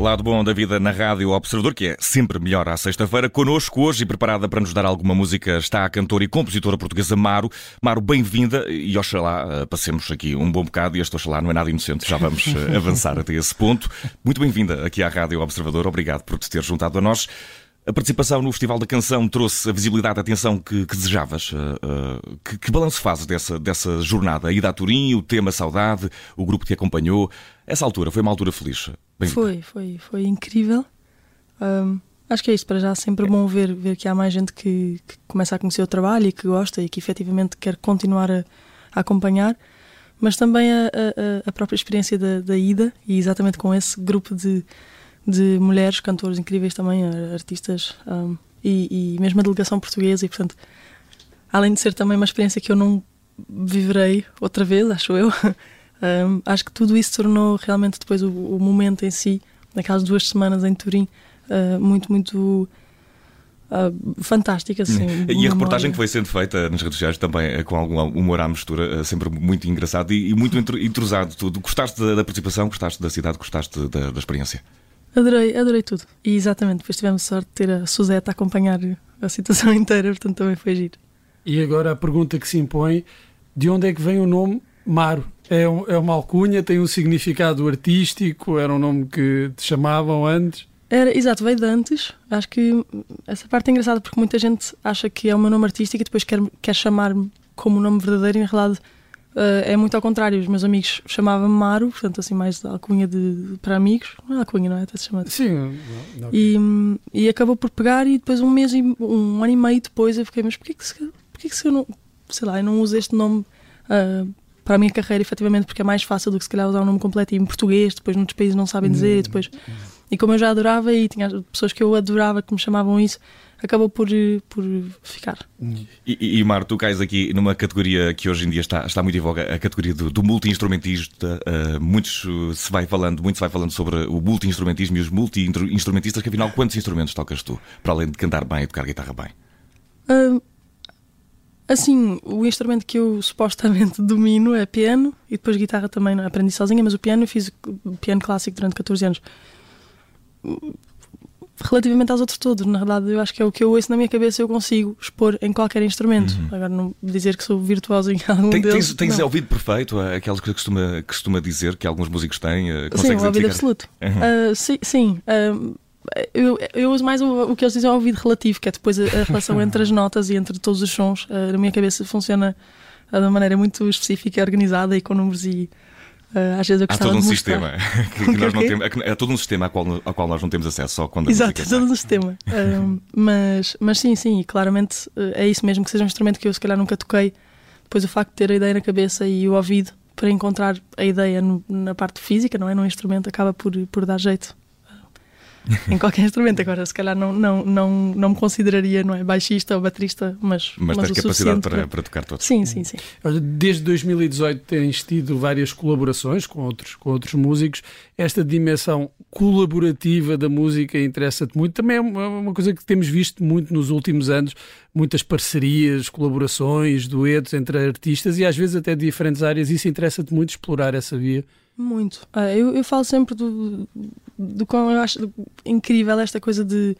Lado bom da vida na Rádio Observador, que é sempre melhor à sexta-feira. Connosco hoje e preparada para nos dar alguma música está a cantora e compositora portuguesa Maro. Maro, bem-vinda e oxalá eh, passemos aqui um bom bocado e este oxalá não é nada inocente, já vamos eh, avançar até esse ponto. Muito bem-vinda aqui à Rádio Observador, obrigado por te ter juntado a nós. A participação no Festival da Canção trouxe a visibilidade a atenção que, que desejavas. Uh, uh, que, que balanço fazes dessa, dessa jornada? A ida a Turim, o tema Saudade, o grupo que te acompanhou. Essa altura foi uma altura feliz? Foi, foi, foi incrível. Um, acho que é isto, para já sempre bom ver, ver que há mais gente que, que, começa a conhecer o trabalho e que gosta e que efetivamente quer continuar a, a acompanhar, mas também a, a, a própria experiência da, da, ida e exatamente com esse grupo de, de mulheres, cantores incríveis também, artistas um, e, e mesmo a delegação portuguesa e portanto, além de ser também uma experiência que eu não viverei outra vez, acho eu, Um, acho que tudo isso tornou realmente depois o, o, momento em si, naquelas duas semanas em Turim, uh, muito, muito uh, fantástica. Assim, e a reportagem que foi sendo feita nas redes sociais também eh, com algum humor à mistura, sempre muito engraçado e, e muito entrosado tudo. Gostaste da, da, participação, gostaste da cidade, gostaste da, da experiência? Adorei, adorei tudo. E exatamente, depois tivemos sorte de ter a Suzette a acompanhar a situação inteira, portanto também foi giro. E agora a pergunta que se impõe: de onde é que vem o nome Maro? É, um, é uma alcunha, tem um significado artístico, era um nome que te chamavam antes? Era, exato, veio de antes. Acho que essa parte é engraçada porque muita gente acha que é o meu nome artístico e depois quer, quer chamar-me como nome verdadeiro e, na realidade, uh, é muito ao contrário. Os meus amigos chamavam-me Maro, portanto, assim, mais alcunha de, para amigos. Não é alcunha, não é? Até se chama Sim. Okay. E, e acabou por pegar e depois, um mês e um ano e meio depois, eu fiquei, mas porquê que, se, porquê que se eu não, sei lá, eu não uso este nome uh, para a minha carreira, efetivamente, porque é mais fácil do que se calhar usar um nome completo em português, depois muitos países não sabem dizer, e hum, depois. E como eu já adorava e tinha pessoas que eu adorava que me chamavam isso, acabou por, por ficar. E, e Mar, tu cais aqui numa categoria que hoje em dia está, está muito em voga, a categoria do, do multi-instrumentista. Uh, muitos se vai falando, muito se vai falando sobre o multi-instrumentismo e os multi-instrumentistas, que afinal, quantos instrumentos tocas tu, para além de cantar bem e tocar guitarra bem? Uh, Assim, o instrumento que eu supostamente domino é piano e depois guitarra também não aprendi sozinha, mas o piano eu fiz piano clássico durante 14 anos. Relativamente aos outros todos, na verdade, eu acho que é o que eu ouço na minha cabeça eu consigo expor em qualquer instrumento. Uhum. Agora, não dizer que sou virtuoso em algum Tem, deles. Tens, tens ouvido perfeito, é aquelas que costuma, costuma dizer que alguns músicos têm? Eh, sim, o ouvido absoluto. Uhum. Uh, sim, sim uh, eu, eu uso mais o, o, que eles dizem ao ouvido relativo, que é depois a, a relação entre as notas e entre todos os sons. Uh, na minha cabeça funciona de uma maneira muito específica organizada e com números e. Uh, às vezes eu Há todo um sistema que, que nós não temos, é, todo um sistema ao qual, ao qual nós não temos acesso só quando Exato, é todo um sistema. mas, mas sim, sim, claramente é isso mesmo que seja um instrumento que eu se calhar nunca toquei. Depois o facto de ter a ideia na cabeça e o ouvido para encontrar a ideia no, na parte física, não é? No instrumento, acaba por, por dar jeito em qualquer instrumento. Agora, se calhar não, não, não, não me consideraria não é, baixista ou baterista, mas. Mas, mas tens capacidade para, para tocar todos. Sim, sim, sim. Desde 2018 tens tido várias colaborações com outros, com outros músicos. Esta dimensão colaborativa da música interessa-te muito. Também é uma coisa que temos visto muito nos últimos anos, muitas parcerias, colaborações, duetos entre artistas e às vezes até de diferentes áreas. Isso interessa-te muito explorar essa via? Muito. Ah, eu, eu falo sempre do, do quão eu acho incrível esta coisa de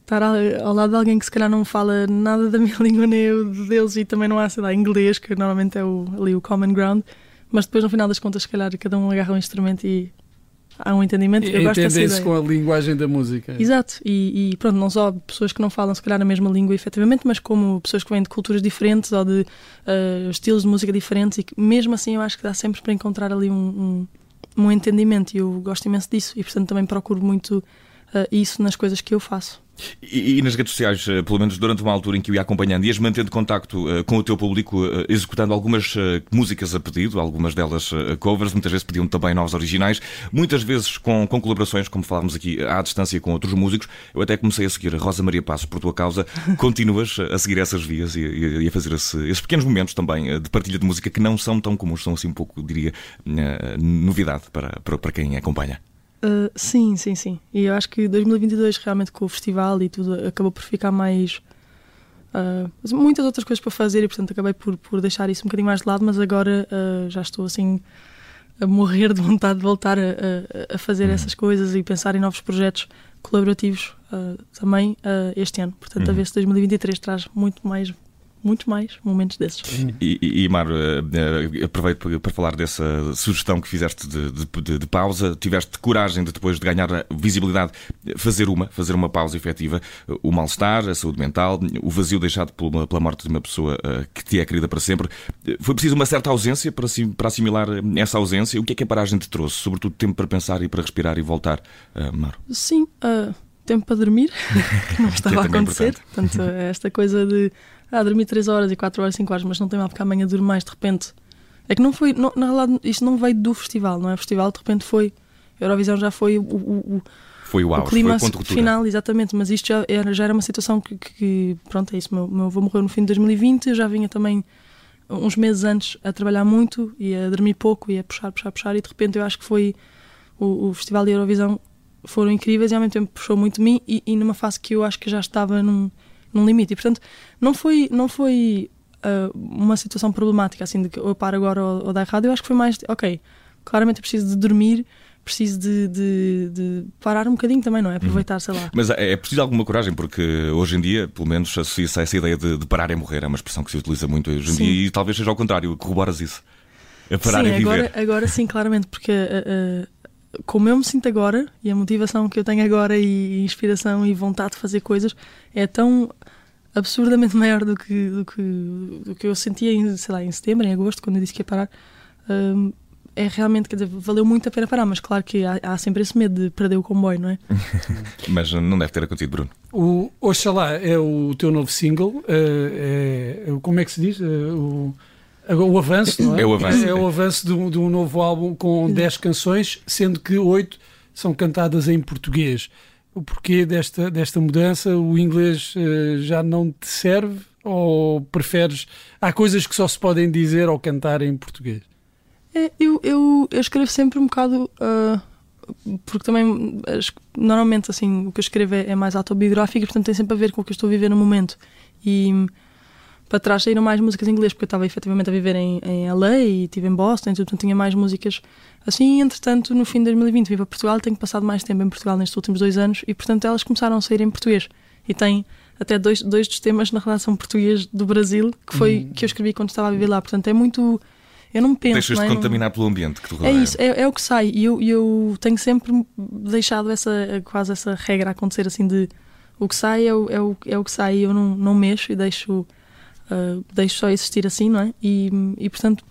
estar ao, ao, lado de alguém que se calhar não fala nada da minha língua nem eu deles e também não há, sei lá, inglês, que normalmente é o, ali o common ground, mas depois no final das contas, se calhar cada um agarra um instrumento e há um entendimento. Eu Entendem-se com a linguagem da música. Exato, e, e, pronto, não só pessoas que não falam se calhar a mesma língua efetivamente, mas como pessoas que vêm de culturas diferentes ou de uh, estilos de música diferentes e que mesmo assim eu acho que dá sempre para encontrar ali um, um, um entendimento e eu gosto imenso disso e portanto também procuro muito isso nas coisas que eu faço. E, e, nas redes sociais, eh, pelo menos durante uma altura em que eu ia acompanhando, ias mantendo contacto uh, com o teu público, uh, executando algumas uh, músicas a pedido, algumas delas covers, muitas vezes pediam também novos originais, muitas vezes com, com colaborações, como falávamos aqui, à distância com outros músicos. Eu até comecei a seguir a Rosa Maria Passos por tua causa. Continuas a seguir essas vias e, e a fazer esse, esses pequenos momentos também de partilha de música que não são tão comuns, são assim um pouco, diria, novidade para, para, para quem acompanha. Uh, sim, sim, sim. E eu acho que 2022 realmente com o festival e tudo acabou por ficar mais uh, muitas outras coisas para fazer e, portanto, acabei por, por deixar isso um bocadinho mais de lado, mas agora uh, já estou assim a morrer de vontade de voltar a, a, a fazer uhum. essas coisas e pensar em novos projetos colaborativos uh, também este ano. Portanto, uhum. a ver se 2023 traz muito mais muitos mais momentos desses. E, e, e Mar, uh, aproveito para falar dessa sugestão que fizeste de, de, de, pausa. Tiveste coragem de, depois de ganhar visibilidade, fazer uma, fazer uma pausa efetiva. O mal-estar, a saúde mental, o vazio deixado pela, pela morte de uma pessoa uh, que te é querida para sempre. Foi preciso uma certa ausência para, para assimilar essa ausência. O que é que a paragem te trouxe? Sobretudo tempo para pensar e para respirar e voltar, uh, Mar? Sim, tempo para dormir, que não estava a é acontecer. Portanto, esta coisa de ah, dormi 3 horas e 4 horas, 5 horas, mas não tem mal porque amanhã durmo mais de repente. É que não foi, não, na realidade, isto não veio do festival, não é? O festival de repente foi. A Eurovisão já foi o, o, foi o, auge, o clima foi final, exatamente, mas isto já era, já era uma situação que, que, que pronto, é isso. Meu, meu avô morreu no fim de 2020, eu já vinha também uns meses antes a trabalhar muito e a dormir pouco e a puxar, puxar, puxar, e de repente eu acho que foi o, o Festival de Eurovisão foram incríveis e ao mesmo tempo puxou muito de mim e, e numa fase que eu acho que já estava num num limite. E, portanto, não foi, não foi uh, uma situação problemática, assim, de que eu paro agora ou, ou dar errado. Eu acho que foi mais, de, ok, claramente preciso de dormir, preciso de, de, de, parar um bocadinho também, não é? Aproveitar, sei lá. Mas é, é preciso alguma coragem, porque hoje em dia, pelo menos, associa-se a essa ideia de, de, parar é morrer. É uma expressão que se utiliza muito hoje em sim. dia e talvez seja ao contrário, corroboras isso. É parar sim, e viver. Agora, agora sim, claramente, porque uh, uh, como eu me sinto agora e a motivação que eu tenho agora e inspiração e vontade de fazer coisas é tão absurdamente maior do que, do que, do que eu sentia em, sei lá, em setembro, em agosto, quando eu disse que ia parar. Um, é realmente, quer dizer, valeu muito a pena parar, mas claro que há, há sempre esse medo de perder o comboio, não é? mas não deve ter acontecido, Bruno. O Oxalá é o teu novo single, é, é, como é que se diz? É, o, o avanço, não é? É o avanço. É, é o avanço de um, de um novo álbum com 10 canções, sendo que 8 são cantadas em português o porquê desta, desta mudança? O inglês uh, já não te serve ou preferes? Há coisas que só se podem dizer ou cantar em português? É, eu, eu, eu, escrevo sempre um bocado. Uh, porque também, normalmente, assim, o que eu escrevo é, é mais autobiográfico e, portanto, tem sempre a ver com o que eu estou a viver no momento. E para trás saíram mais músicas em inglês, porque eu estava efetivamente a viver em, em LA e estive em Boston, então tinha mais músicas assim. entretanto, no fim de 2020 vim para Portugal, tenho passado mais tempo em Portugal nestes últimos dois anos e, portanto, elas começaram a sair em português. E tem até dois, dois dos temas na relação português do Brasil, que foi hum. que eu escrevi quando estava a viver lá. Portanto, é muito. Eu não penso. Deixas-te é? contaminar pelo ambiente que tu rodeia. É isso, é, é, o que sai. E eu, eu tenho sempre deixado essa, quase essa regra acontecer assim de o que sai é o, é o, é o que sai. Eu não, não mexo e deixo uh, deixo só existir assim, não é? E, e portanto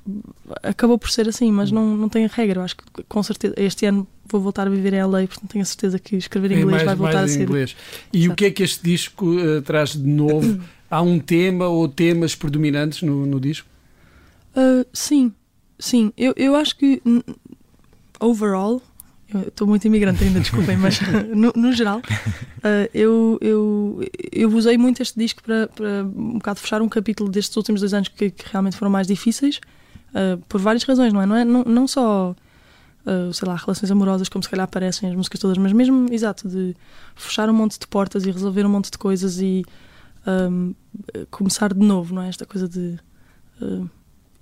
acabou por ser assim, mas não, não tem a regra. Eu acho que com certeza este ano vou voltar a viver em LA, portanto tenho a certeza que escrever em inglês mais, vai voltar a ser. Inglês. E Exato. o que é que este disco uh, traz de novo? Há um tema ou temas predominantes no, no disco? Uh, sim, sim. Eu, eu acho que overall estou muito imigrante ainda, desculpem, mas no, no geral, uh, eu, eu, eu usei muito este disco para, para um bocado fechar um capítulo destes últimos dois anos que, que realmente foram mais difíceis, uh, por várias razões, não é? Não, é? não, não só, uh, sei lá, relações amorosas, como se calhar aparecem as músicas todas, mas mesmo, exato, de fechar um monte de portas e resolver um monte de coisas e um, começar de novo, não é? Esta coisa de.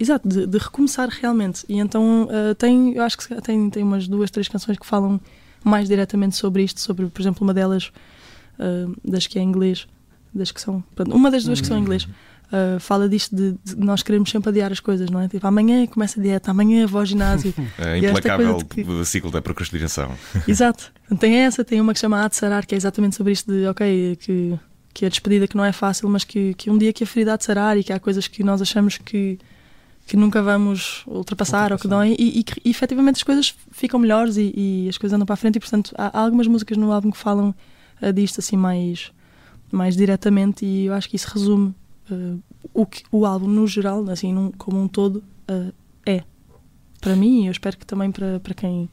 Exato, de, de, recomeçar realmente. E então uh, tem, eu acho que tem, tem umas duas, três canções que falam mais diretamente sobre isto, sobre, por exemplo, uma delas, uh, das que é em inglês, das que são. Pronto, uma das duas que são em inglês. Uh, fala disto de, de, nós queremos sempre adiar as coisas, não é? Tipo, amanhã começa a dieta, amanhã vou ao ginásio. É implacável que... ciclo da procrastinação. Exato. Tem essa, tem uma que se chama Sarar, que é exatamente sobre isto de, ok, que, que a despedida que não é fácil, mas que, que um dia que a ferida há de sarar e que há coisas que nós achamos que que nunca vamos ultrapassar, ultrapassar. ou que dói, e, e, e, efetivamente as coisas ficam melhores e, e, as coisas andam para a frente, e portanto há, há algumas músicas no álbum que falam uh, disto assim mais, mais diretamente, e eu acho que isso resume uh, o que o álbum no geral, assim num, como um todo, uh, é. Para mim, e eu espero que também para, para quem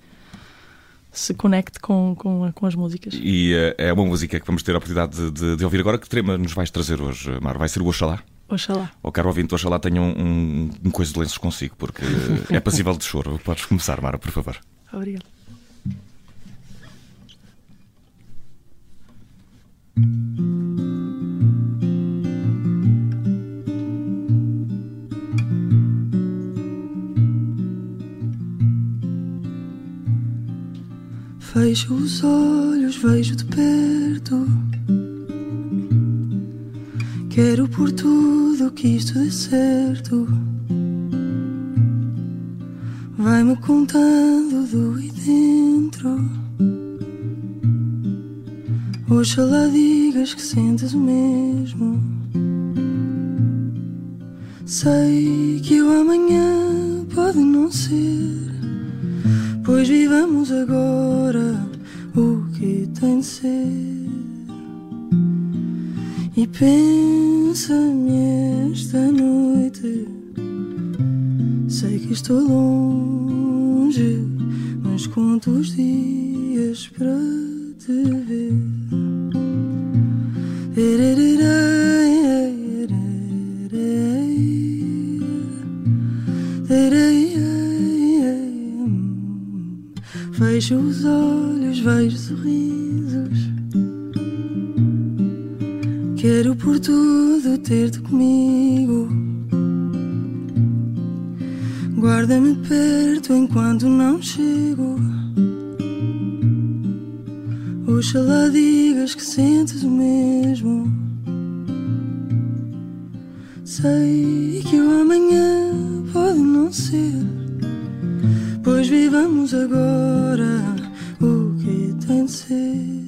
se conecte com, com, com as músicas. E é uma música que vamos ter a oportunidade de, de, de ouvir agora. Que tema nos vais trazer hoje, Mar? Vai ser o Oxalá? Oxalá. O oh, caro ouvinte, oxalá tenha um, um, um coisa de lenços consigo, porque é passível de choro. Podes começar, Mara, por favor. Obrigada. Fecho os olhos, vejo de perto Quero por tudo que isto dê certo. Vai-me contando do aí dentro. Oxalá digas que sentes o mesmo. Sei que o amanhã pode não ser, pois vivamos agora o que tem de ser. E pensa-me esta noite. Sei que estou longe, mas conto os dias para te ver. Fecho os olhos, vejo sorrisos. Guarda-me perto enquanto não chego. Oxalá digas que sentes o mesmo. Sei que o amanhã pode não ser, pois vivamos agora o que tem de ser.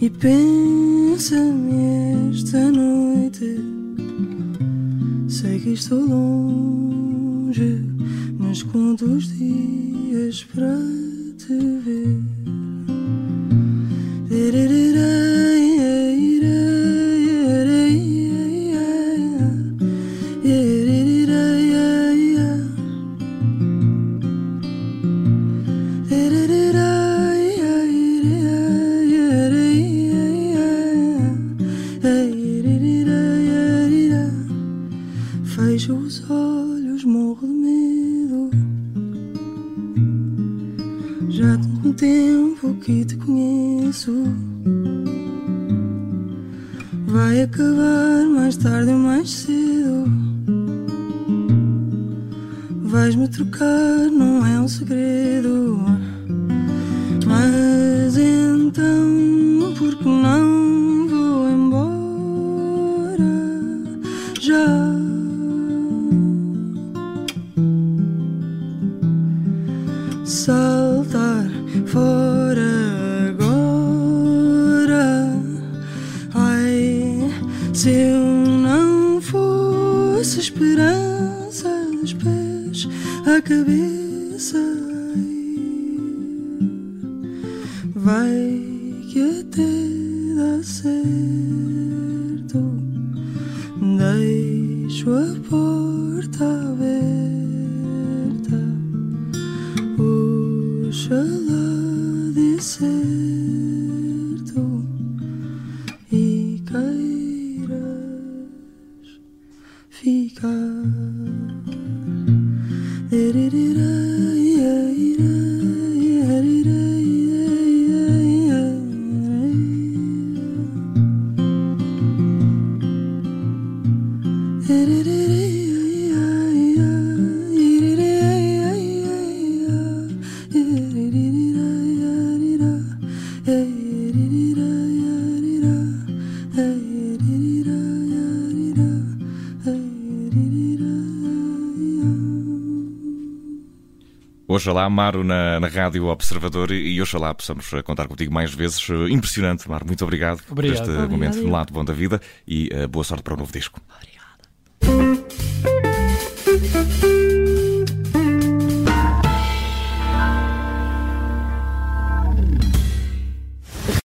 E pensa-me esta noite. Sei que estou longe, mas conto os dias para Acabar mais tarde ou mais cedo. Vais-me trocar, não é um segredo. Mas então, cabeça, ai, vai que até dá certo. Deixo a porta Oxalá, Maro, na, na Rádio Observador e oxalá possamos contar contigo mais vezes. Impressionante, Maro. Muito obrigado, Obrigado. por este Obrigado, momento no lado bom da vida e uh, boa sorte para o novo disco. Obrigada.